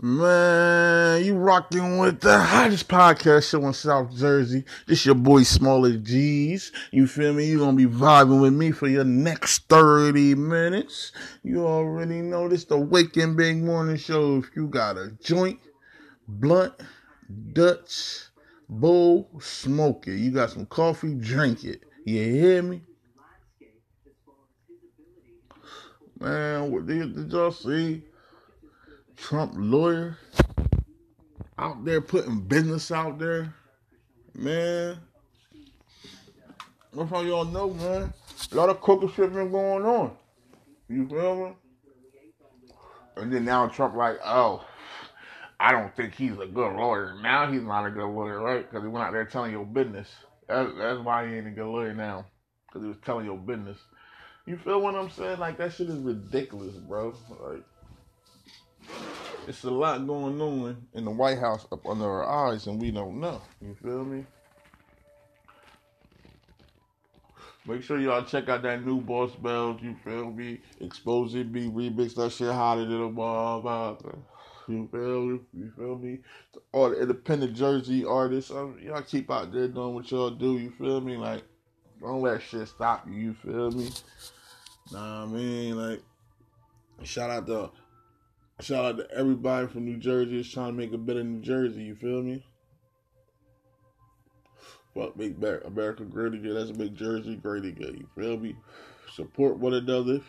Man, you rocking with the hottest podcast show in South Jersey. This your boy Smaller G's. You feel me? You gonna be vibing with me for your next 30 minutes. You already know this the Wake and Bake Morning Show. If you got a joint, blunt, Dutch, bowl, smoke it. You got some coffee, drink it. You hear me? Man, what did y'all see? Trump lawyer out there putting business out there, man. That's how y'all know, man. A lot of crooked shit been going on. You feel me? And then now Trump like, oh, I don't think he's a good lawyer. Now he's not a good lawyer, right? Because he went out there telling your business. That's, that's why he ain't a good lawyer now. Because he was telling your business. You feel what I'm saying? Like that shit is ridiculous, bro. Like it's a lot going on in the White House up under our eyes, and we don't know. You feel me? Make sure y'all check out that new Boss Bells. You feel me? Expose it, be remix that shit hotter than a motherfucker. You feel me? You feel me? All the independent Jersey artists, um, y'all keep out there doing what y'all do. You feel me? Like, don't let shit stop you. You feel me? Nah, I mean, like, shout out to Shout out to everybody from New Jersey that's trying to make a better New Jersey. You feel me? Fuck, make America great again. Let's make Jersey great again. You feel me? Support one another.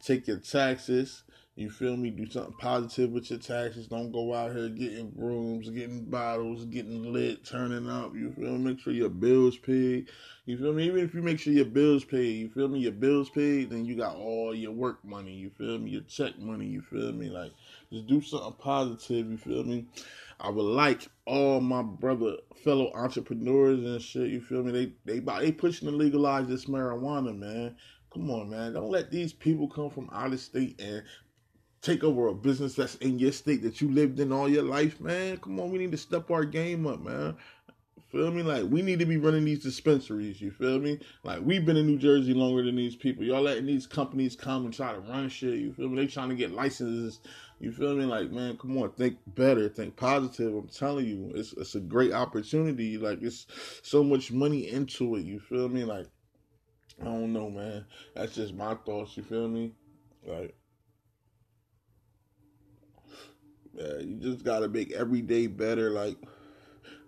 Take your taxes. You feel me? Do something positive with your taxes. Don't go out here getting rooms, getting bottles, getting lit, turning up. You feel me? Make sure your bills paid. You feel me? Even if you make sure your bills paid, you feel me? Your bills paid, then you got all your work money. You feel me? Your check money. You feel me? Like just do something positive. You feel me? I would like all my brother fellow entrepreneurs and shit. You feel me? They they they pushing to legalize this marijuana, man. Come on, man. Don't let these people come from out of state and take over a business that's in your state that you lived in all your life, man. Come on, we need to step our game up, man. Feel me? Like we need to be running these dispensaries. You feel me? Like we've been in New Jersey longer than these people. Y'all letting these companies come and try to run shit. You feel me? They trying to get licenses. You feel me? Like man, come on, think better, think positive. I'm telling you, it's it's a great opportunity. Like it's so much money into it. You feel me? Like I don't know, man. That's just my thoughts. You feel me? Like yeah, you just gotta make every day better. Like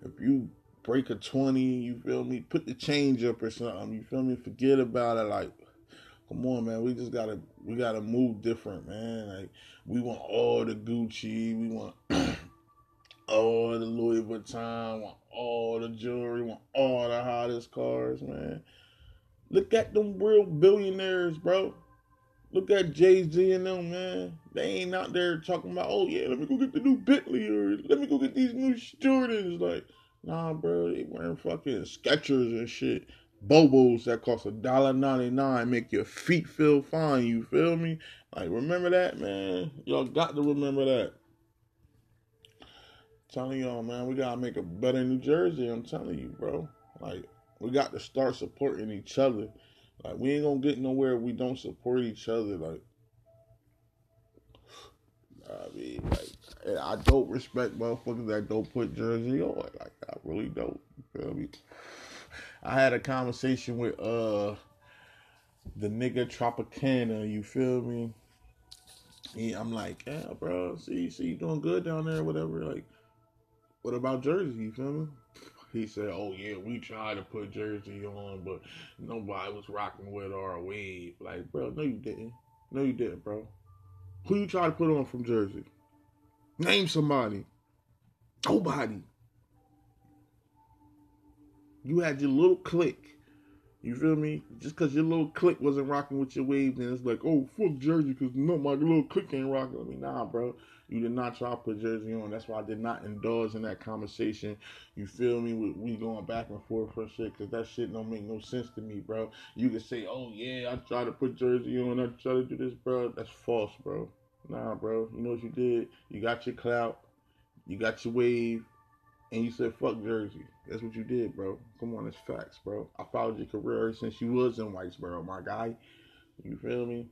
if you break a 20, you feel me? Put the change up or something, you feel me? Forget about it. Like, come on, man. We just gotta we gotta move different, man. Like we want all the Gucci, we want all the Louis Vuitton, want all the jewelry, want all the hottest cars, man. Look at them real billionaires, bro. Look at Jay Z and them, man. They ain't out there talking about, oh yeah, let me go get the new Bentley or let me go get these new Jordans. Like, Nah, bro, they wearing fucking Skechers and shit. Bobos that cost a dollar ninety nine make your feet feel fine. You feel me? Like remember that, man. Y'all got to remember that. I'm telling y'all, man, we gotta make a better New Jersey. I'm telling you, bro. Like we got to start supporting each other. Like we ain't gonna get nowhere we don't support each other. Like I mean, like I don't respect motherfuckers that don't put jersey on. Like I really don't. You feel me? I had a conversation with uh the nigga Tropicana. You feel me? Yeah, I'm like, yeah, bro. See, see, you doing good down there, whatever. Like, what about Jersey? You feel me? He said, "Oh yeah, we tried to put Jersey on, but nobody was rocking with our wave." Like, bro, no, you didn't. No, you didn't, bro. Who you try to put on from Jersey? Name somebody. Nobody. You had your little clique. You feel me? Just because your little clique wasn't rocking with your wave, then it's like, oh, fuck Jersey because no, my little clique ain't rocking with me. Nah, bro. You did not try to put Jersey on. That's why I did not indulge in that conversation. You feel me? We, we going back and forth for shit because that shit don't make no sense to me, bro. You can say, oh, yeah, I tried to put Jersey on. I tried to do this, bro. That's false, bro. Nah, bro. You know what you did? You got your clout, you got your wave, and you said fuck Jersey. That's what you did, bro. Come on, it's facts, bro. I followed your career since you was in Whitesboro, my guy. You feel me?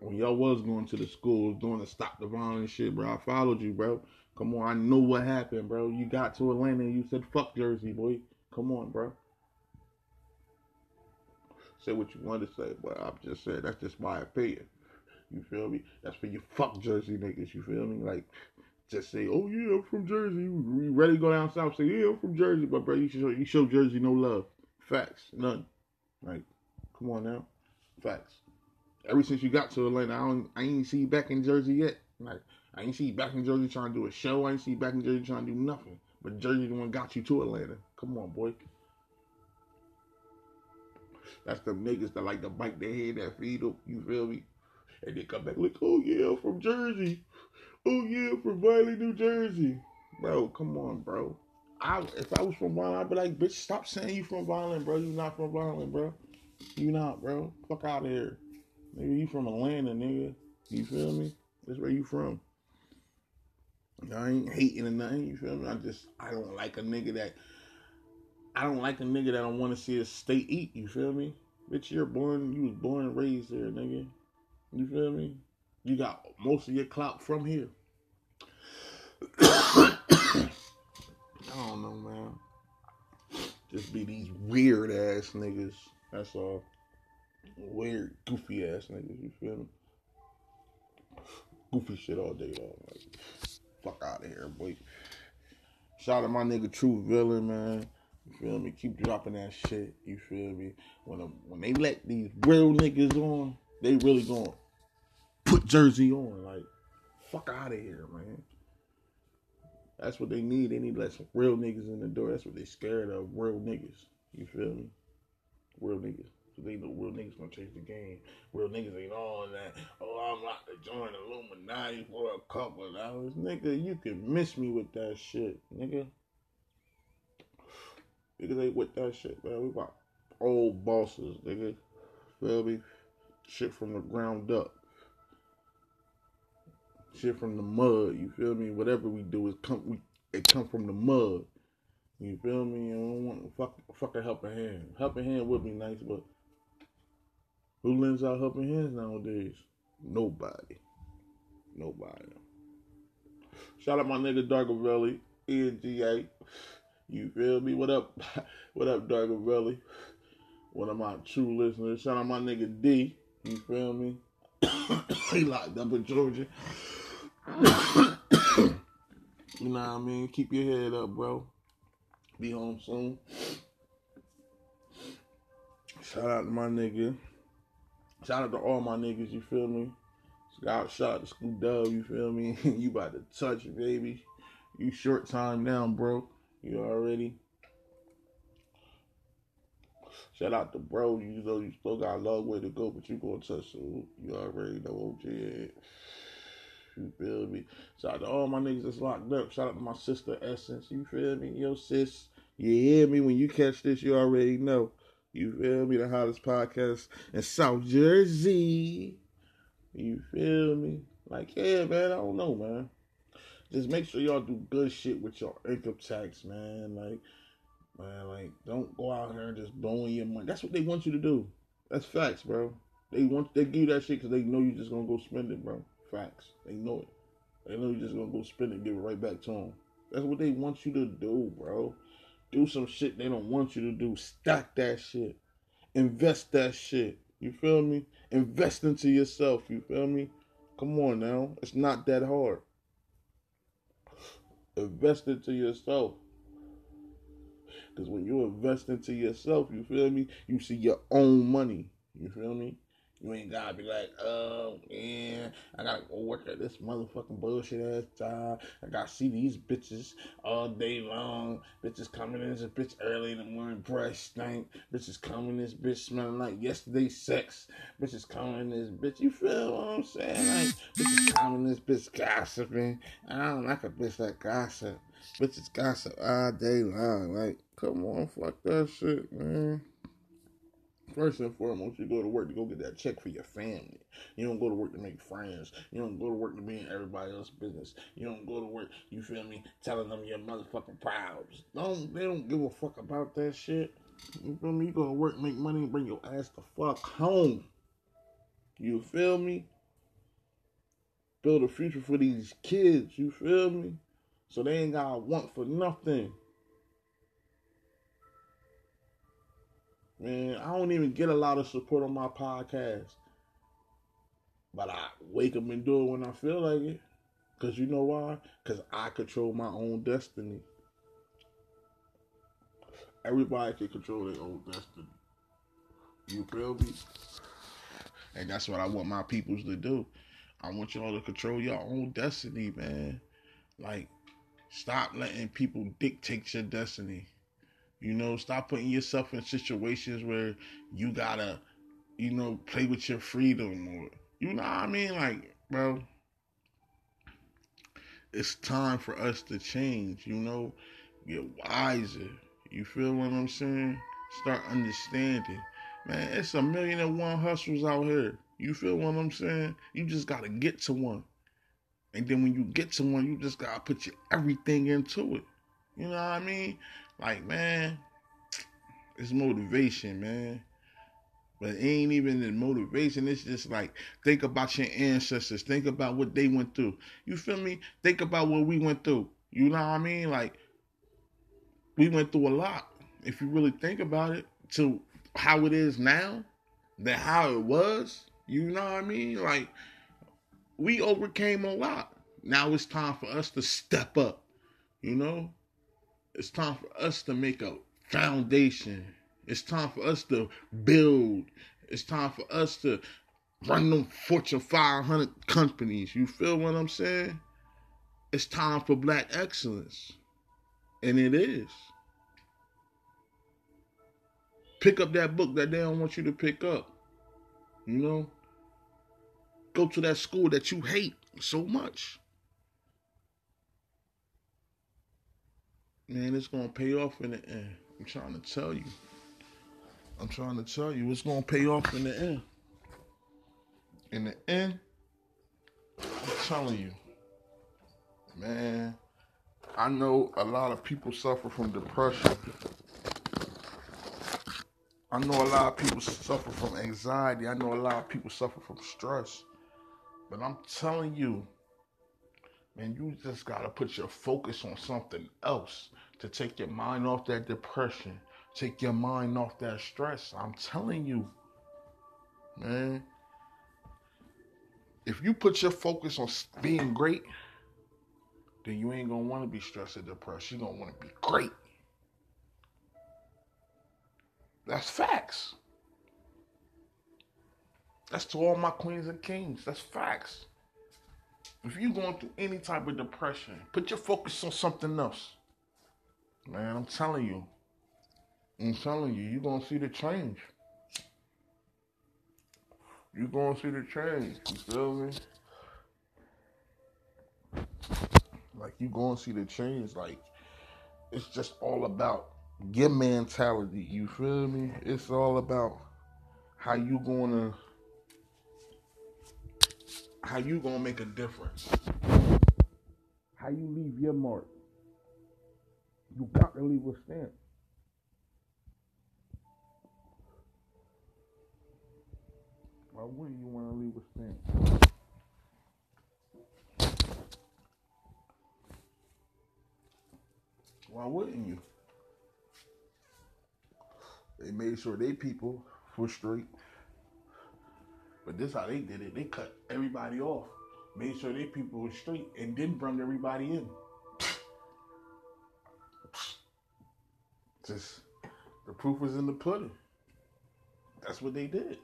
When y'all was going to the schools doing the stop the violence shit, bro. I followed you, bro. Come on, I know what happened, bro. You got to Atlanta and you said fuck Jersey, boy. Come on, bro. Say what you want to say, but I'm just saying that's just my opinion. You feel me? That's for you fuck Jersey niggas. You feel me? Like, just say, oh yeah, I'm from Jersey. You ready to go down south? Say, yeah, I'm from Jersey, but bro, you show you show Jersey no love. Facts, none. Like, come on now, facts. Ever since you got to Atlanta, I don't, I ain't see you back in Jersey yet. Like, I ain't see you back in Jersey trying to do a show. I ain't see you back in Jersey trying to do nothing. But Jersey the one got you to Atlanta. Come on, boy. That's the niggas that like to bite their head that feed them. You feel me? And they come back like, oh yeah, from Jersey. Oh yeah, from Wiley, New Jersey. Bro, come on, bro. I if I was from Violent, I'd be like, bitch, stop saying you from Violent, bro. You not from Violent, bro. You not, bro. Fuck out of here. Nigga, you from Atlanta, nigga. You feel me? That's where you from. I ain't hating or nothing, you feel me? I just I don't like a nigga that I don't like a nigga that want to see a state eat, you feel me? Bitch, you're born you was born and raised there, nigga. You feel me? You got most of your clout from here. I don't know, man. Just be these weird ass niggas. That's all. Weird, goofy ass niggas. You feel me? Goofy shit all day long. Like, fuck out of here, boy. Shout out my nigga True Villain, man. You feel me? Keep dropping that shit. You feel me? When when they let these real niggas on, they really gonna put Jersey on. Like, fuck out of here, man. That's what they need. They need some real niggas in the door. That's what they scared of. Real niggas. You feel me? Real niggas. They know real niggas gonna change the game. Real niggas ain't on that. Oh, I'm about to join Illuminati for a couple of hours. Nigga, you can miss me with that shit, nigga. Niggas ain't with that shit, man. We got old bosses, nigga. Feel me? Shit from the ground up shit from the mud. You feel me? Whatever we do is come we it come from the mud. You feel me? I don't want fuck fuck a helping hand. Helping hand would be nice, but who lends out helping hands nowadays? Nobody. Nobody. Shout out my nigga Dargavelli, ENGA. You feel me? What up? What up, Dargavelli? One of my true listeners. Shout out my nigga D. You feel me? he locked up in Georgia. you know what I mean? Keep your head up, bro. Be home soon. Shout out to my nigga. Shout out to all my niggas, you feel me? Shout, out to School Dub, you feel me? you about to touch it, baby. You short time down, bro. You already. Shout out to bro. You know you still got a long way to go, but you gonna touch soon. You already know OJ. You feel me? Shout out to all my niggas that's locked up. Shout out to my sister Essence. You feel me? Yo, sis. You hear me? When you catch this, you already know. You feel me? The hottest podcast in South Jersey. You feel me? Like, yeah, man, I don't know, man. Just make sure y'all do good shit with your income tax, man. Like, man, like, don't go out here and just blowing your money. That's what they want you to do. That's facts, bro. They want they give you that shit because they know you're just gonna go spend it, bro. Facts. They know it. They know you're just gonna go spend it give it right back to them. That's what they want you to do, bro. Do some shit they don't want you to do. Stack that shit. Invest that shit. You feel me? Invest into yourself. You feel me? Come on now. It's not that hard. Invest into yourself. Because when you invest into yourself, you feel me? You see your own money. You feel me? You ain't gotta be like, oh, man, I gotta go work at this motherfucking bullshit ass job. I gotta see these bitches all day long. Bitches coming in this bitch early in the morning, breath stink. Bitches coming in this bitch smelling like yesterday's sex. Bitches coming in this bitch, you feel what I'm saying? Like, bitches coming in this bitch gossiping. I don't like a bitch that gossip. Bitches gossip all day long. Like, come on, fuck that shit, man. First and foremost, you go to work to go get that check for your family. You don't go to work to make friends. You don't go to work to be in everybody else's business. You don't go to work, you feel me, telling them your motherfucking problems. Don't they don't give a fuck about that shit. You feel me? You go to work, make money, and bring your ass the fuck home. You feel me? build a future for these kids. You feel me? So they ain't got want for nothing. Man, I don't even get a lot of support on my podcast. But I wake up and do it when I feel like it. Because you know why? Because I control my own destiny. Everybody can control their own destiny. You feel me? And that's what I want my peoples to do. I want y'all to control your own destiny, man. Like, stop letting people dictate your destiny. You know, stop putting yourself in situations where you gotta, you know, play with your freedom or you know what I mean? Like, bro, it's time for us to change, you know, get wiser. You feel what I'm saying? Start understanding. Man, it's a million and one hustles out here. You feel what I'm saying? You just gotta get to one. And then when you get to one, you just gotta put your everything into it. You know what I mean? Like, man, it's motivation, man. But it ain't even the motivation. It's just like think about your ancestors. Think about what they went through. You feel me? Think about what we went through. You know what I mean? Like we went through a lot. If you really think about it, to how it is now, than how it was. You know what I mean? Like we overcame a lot. Now it's time for us to step up. You know, it's time for us to make a foundation. It's time for us to build. It's time for us to run them Fortune 500 companies. You feel what I'm saying? It's time for black excellence. And it is. Pick up that book that they don't want you to pick up. You know? Go to that school that you hate so much. Man, it's gonna pay off in the end. I'm trying to tell you. I'm trying to tell you, it's gonna pay off in the end. In the end, I'm telling you, man. I know a lot of people suffer from depression. I know a lot of people suffer from anxiety. I know a lot of people suffer from stress. But I'm telling you, man, you just gotta put your focus on something else to take your mind off that depression, take your mind off that stress. I'm telling you, man. If you put your focus on being great, then you ain't gonna wanna be stressed or depressed. You're gonna wanna be great. That's facts. That's to all my queens and kings. That's facts. If you're going through any type of depression, put your focus on something else. Man, I'm telling you. I'm telling you, you're going to see the change. You're going to see the change. You feel me? Like, you're going to see the change. Like, it's just all about your mentality. You feel me? It's all about how you going to how you gonna make a difference? How you leave your mark? You got to leave a stamp. Why wouldn't you want to leave a stamp? Why wouldn't you? They made sure they people were straight. But this how they did it. They cut everybody off, made sure their people were straight, and then brought everybody in. Just the proof was in the pudding. That's what they did.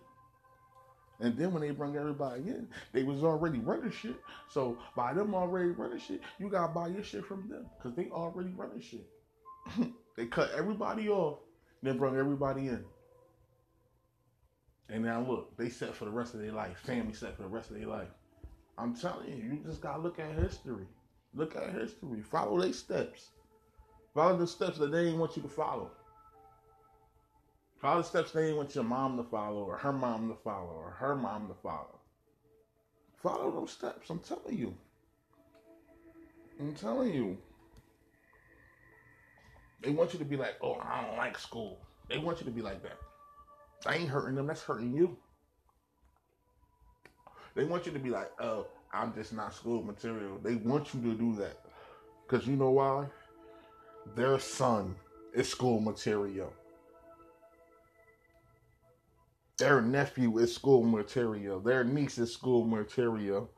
And then when they brought everybody in, they was already running shit. So by them already running shit, you gotta buy your shit from them because they already running shit. they cut everybody off, then brought everybody in. And now look, they set for the rest of their life. Family set for the rest of their life. I'm telling you, you just gotta look at history. Look at history. Follow their steps. Follow the steps that they want you to follow. Follow the steps they want your mom to follow, or her mom to follow, or her mom to follow. Follow those steps. I'm telling you. I'm telling you. They want you to be like, oh, I don't like school. They want you to be like that. I ain't hurting them. That's hurting you. They want you to be like, oh, I'm just not school material. They want you to do that. Because you know why? Their son is school material. Their nephew is school material. Their niece is school material.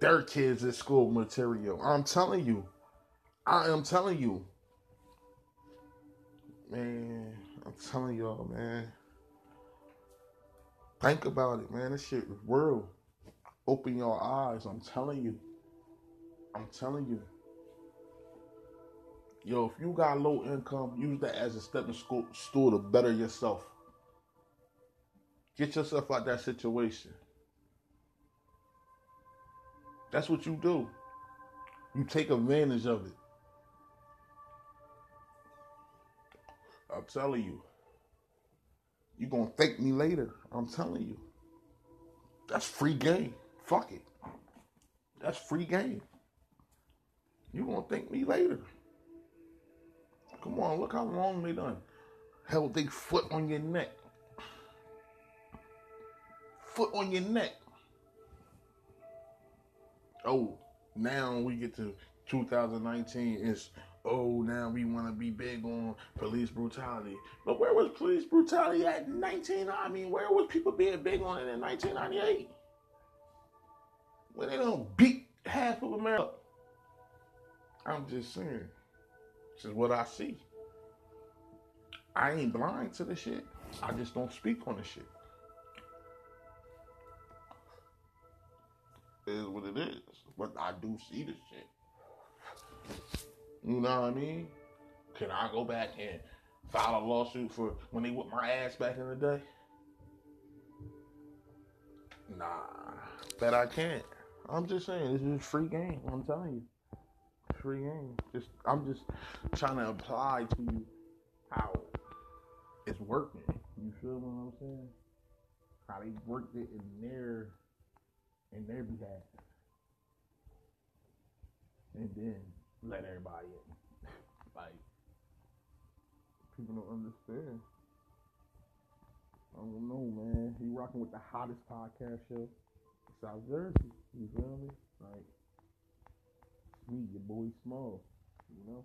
Their kids is school material. I'm telling you. I am telling you. Man, I'm telling y'all, man. Think about it, man. This shit is real. Open your eyes. I'm telling you. I'm telling you. Yo, if you got low income, use that as a stepping stool to better yourself. Get yourself out of that situation. That's what you do. You take advantage of it. I'm telling you. You're going to thank me later. I'm telling you. That's free game. Fuck it. That's free game. You're going to thank me later. Come on, look how long they done. Held they foot on your neck. Foot on your neck. Oh, now we get to 2019. It's oh, now we want to be big on police brutality. But where was police brutality at 19? I mean, where was people being big on it in 1998? When they don't beat half of America. I'm just saying. This is what I see. I ain't blind to the shit. I just don't speak on the shit. It is what it is. But I do see the shit. You know what I mean? Can I go back and file a lawsuit for when they whipped my ass back in the day? Nah, that I can't. I'm just saying, this is free game. I'm telling you free game. Just I'm just trying to apply to you how it's working. You feel what I'm saying? How they worked it in their in their behalf. And then let everybody in. like people don't understand. I don't know, man. He rocking with the hottest podcast show, South Jersey. You feel me? Like me, your boy Small. You know,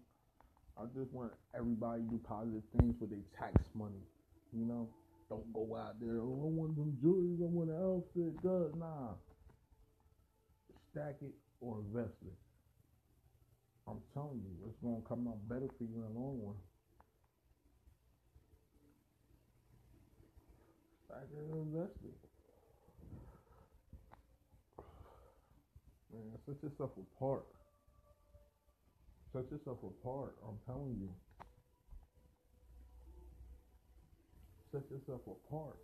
I just want everybody to do positive things with their tax money. You know, don't go out there. Oh, I want some jewelry. I want an outfit. Good, nah. Stack it or invest it. I'm telling you, it's gonna come out better for you in the long run. It or. Man, set yourself apart. Set yourself apart. I'm telling you. Set yourself apart.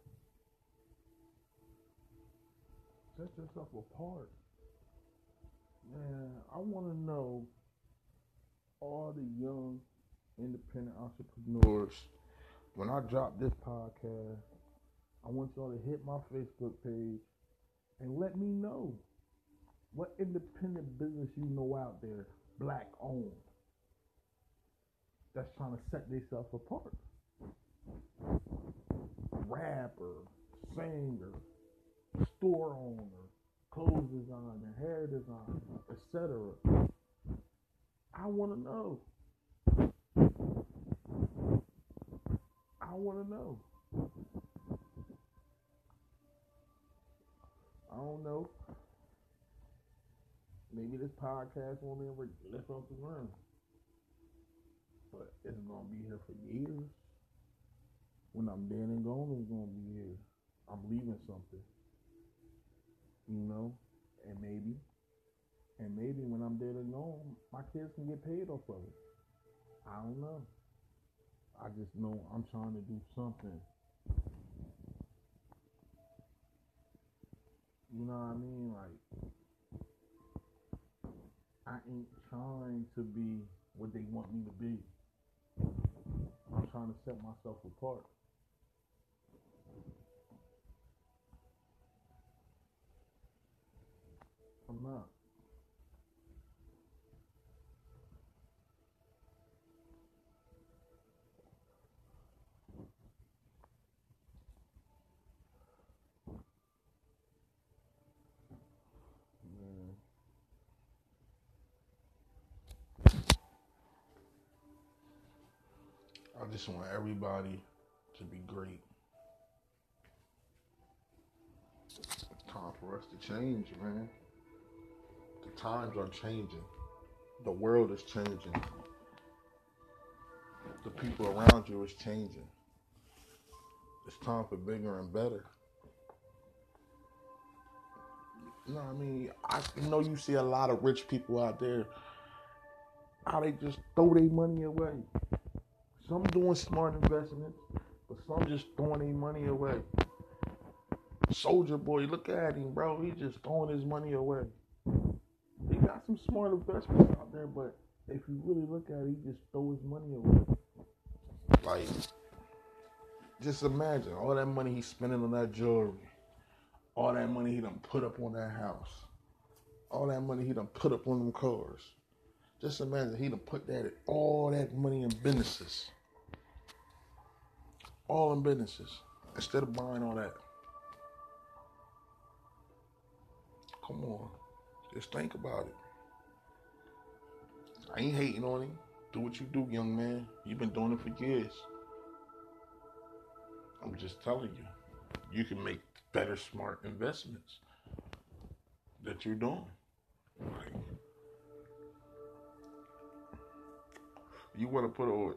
Set yourself apart. Man, I want to know all the young independent entrepreneurs. When I drop this podcast, I want y'all to hit my Facebook page and let me know what independent business you know out there black owned that's trying to set themselves apart. Rapper, singer, store owner, clothes designer, hair designer, etc. I want to know. I want to know. I don't know. Maybe this podcast won't ever lift off the ground. But it's gonna be here for years. When I'm dead and gone, it's gonna be here. I'm leaving something. You know? And maybe and maybe when I'm dead and gone, my kids can get paid off of it. I don't know. I just know I'm trying to do something. You know what I mean? Like I ain't trying to be what they want me to be. I'm trying to set myself apart. I'm not. Man. I just want everybody to be great. It's time for us to change, man. The times are changing. The world is changing. The people around you is changing. It's time for bigger and better. You know what I mean? I know you see a lot of rich people out there how they just throw their money away. Some doing smart investments, but some just throwing their money away. Soulja Boy, look at him, bro. He just throwing his money away. He got some smart investments out there, but if you really look at it, he just throw his money away. Like, just imagine all that money he's spending on that jewelry, all that money he done put up on that house, all that money he done put up on them cars. Just imagine he done put that all that money in businesses. All in businesses. Instead of buying all that. Come on. Just think about it. I ain't hating on him. Do what you do, young man. You've been doing it for years. I'm just telling you. You can make better, smart investments that you're doing. Like, you want to put on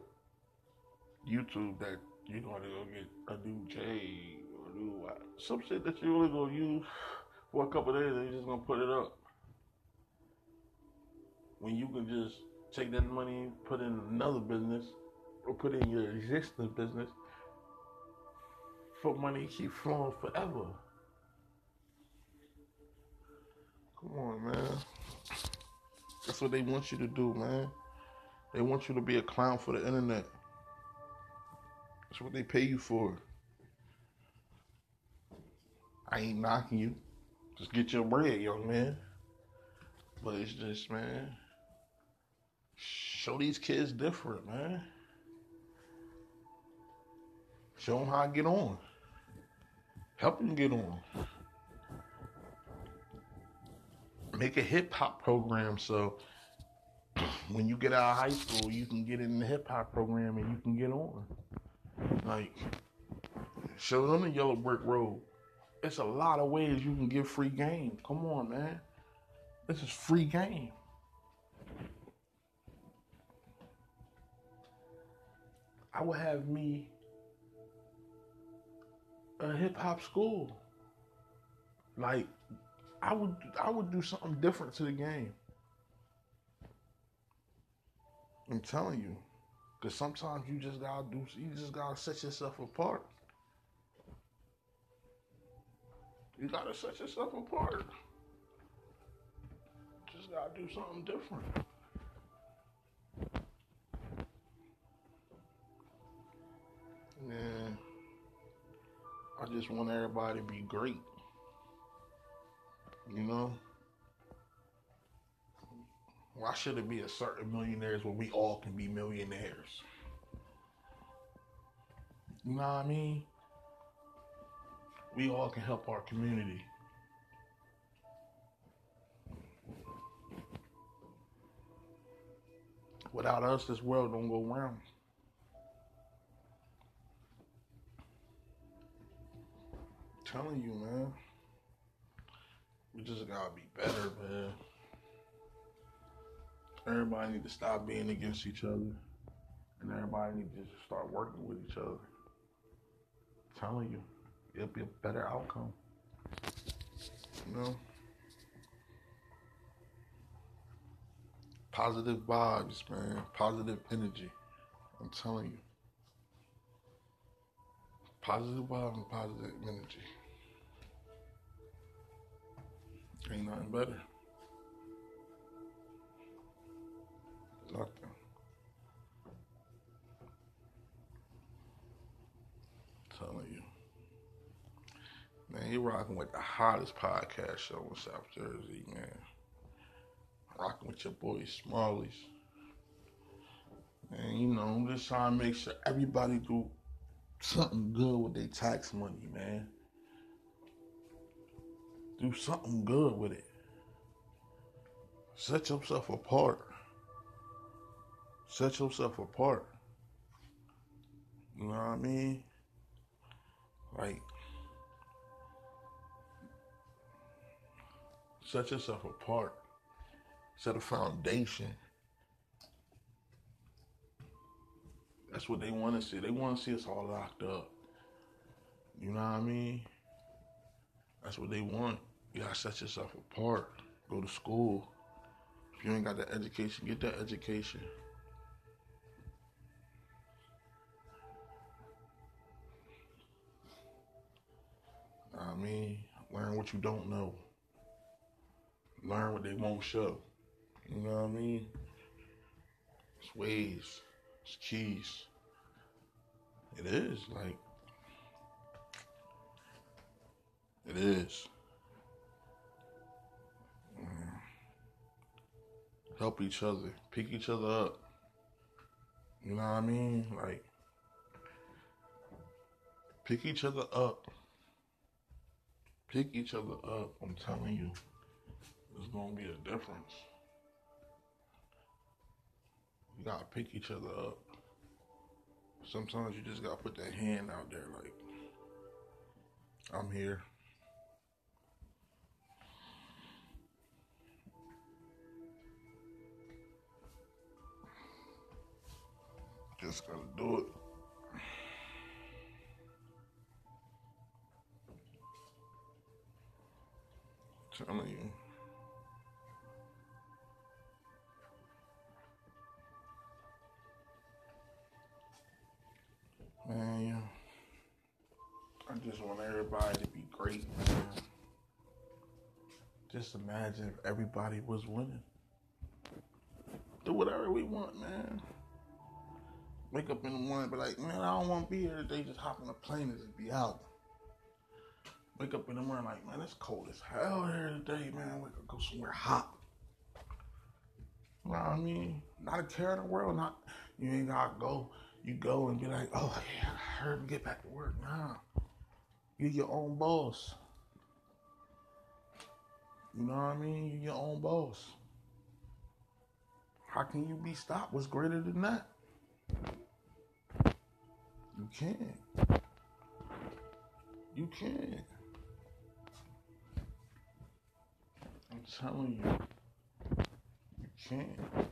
YouTube that you're going to go get a new J or a new what, some shit that you only to use for a couple days and you're just going to put it up. When you can just take that money, put in another business, or put in your existing business for money keep flowing forever. Come on, man. That's what they want you to do, man. They want you to be a clown for the internet. That's what they pay you for. I ain't knocking you. Just get your bread, young man. But it's just, man, show these kids different, man. Show them how to get on. Help them get on. Make a hip hop program so when you get out of high school, you can get in the hip hop program and you can get on. Like, show them the yellow brick road. It's a lot of ways you can get free game. Come on, man. This is free game. I would have me a hip hop school. Like, I would I would do something different to the game. I'm telling you. Cause sometimes you just gotta do you just gotta set yourself apart. You gotta set yourself apart. Just gotta do something different. Man, I just want everybody to be great. You know? Why should it be a certain millionaires where we all can be millionaires? You know what I mean? We all can help our community. Without us, this world don't go round. I'm telling you, man. We just gotta be better, man. Everybody need to stop being against each other. And everybody need to just start working with each other. I'm telling you, it'll be a better outcome. You know? Positive vibes, man. Positive energy. I'm telling you. Positive vibes and positive energy. Ain't nothing better. Nothing. telling you. Man, you're rocking with the hottest podcast show in South Jersey, man. Rocking with your boy Smallies. And you know, I'm just trying to make sure everybody do something good with their tax money, man. Do something good with it. Set yourself apart. Set yourself apart. You know what I mean? Like, set yourself apart. Set a foundation. That's what they want to see. They want to see us all locked up. You know what I mean? That's what they want. You gotta set yourself apart. Go to school. If you ain't got that education, get that education. Mean, learn what you don't know. Learn what they won't show. You know what I mean? It's ways, it's keys. It is like, it is. Mm. Help each other, pick each other up. You know what I mean? Like, pick each other up. Pick each other up. I'm telling you, there's gonna be a difference. You gotta pick each other up. Sometimes you just gotta put that hand out there, like, I'm here. Just gotta do it. Everybody to be great, man. Just imagine if everybody was winning. Do whatever we want, man. Wake up in the morning, be like, man, I don't want to be here today. Just hop on a plane and just be out. Wake up in the morning like, man, it's cold as hell here today, man. We could go somewhere hot. You know what I mean? Not a care in the world. Not you ain't gotta go. You go and be like, oh yeah, I heard get back to work. Nah, you your own boss. You know what I mean? You're your own boss. How can you be stopped? What's greater than that? You can't. You can't. I'm telling you, you can't.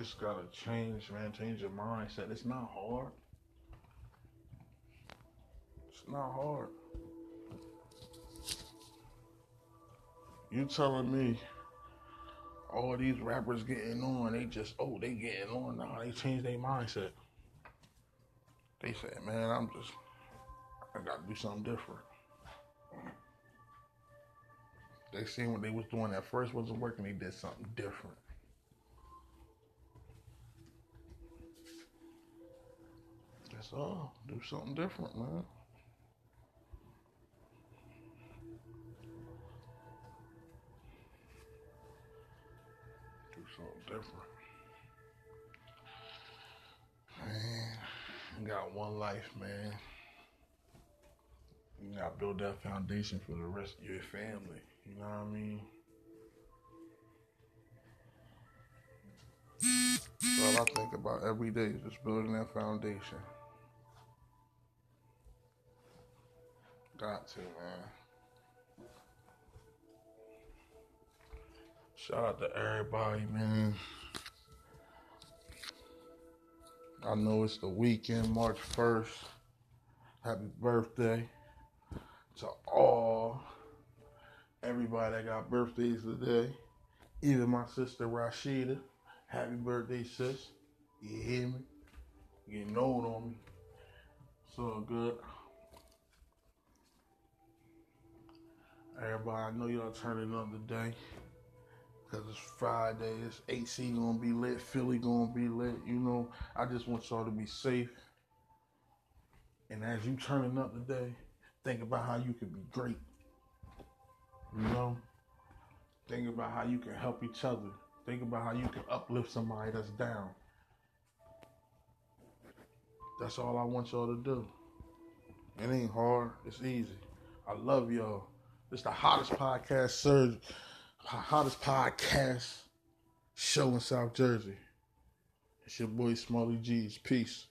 Just gotta change, man. Change your mindset. It's not hard. It's not hard. You telling me all these rappers getting on, they just, oh, they getting on now. They changed their mindset. They said, man, I'm just, I gotta do something different. They seen what they was doing at first wasn't working, they did something different. That's all. Do something different, man. Do something different. Man, you got one life, man. You gotta build that foundation for the rest of your family. You know what I mean? All I think about every day is just building that foundation. Got to, man. Shout out to everybody, man. I know it's the weekend, March 1st. Happy birthday to all everybody that got birthdays today. Even my sister Rashida. Happy birthday, sis. You hear me? You getting old on me. So good. Everybody, I know y'all turning up today. Cause it's Friday, it's AC gonna be lit, Philly gonna be lit. You know, I just want y'all to be safe. And as you turning up today, think about how you can be great. You know, think about how you can help each other. Think about how you can uplift somebody that's down. That's all I want y'all to do. It ain't hard. It's easy. I love y'all. It's the hottest podcast, sir. Hottest podcast show in South Jersey. It's your boy Smalley G's. Peace.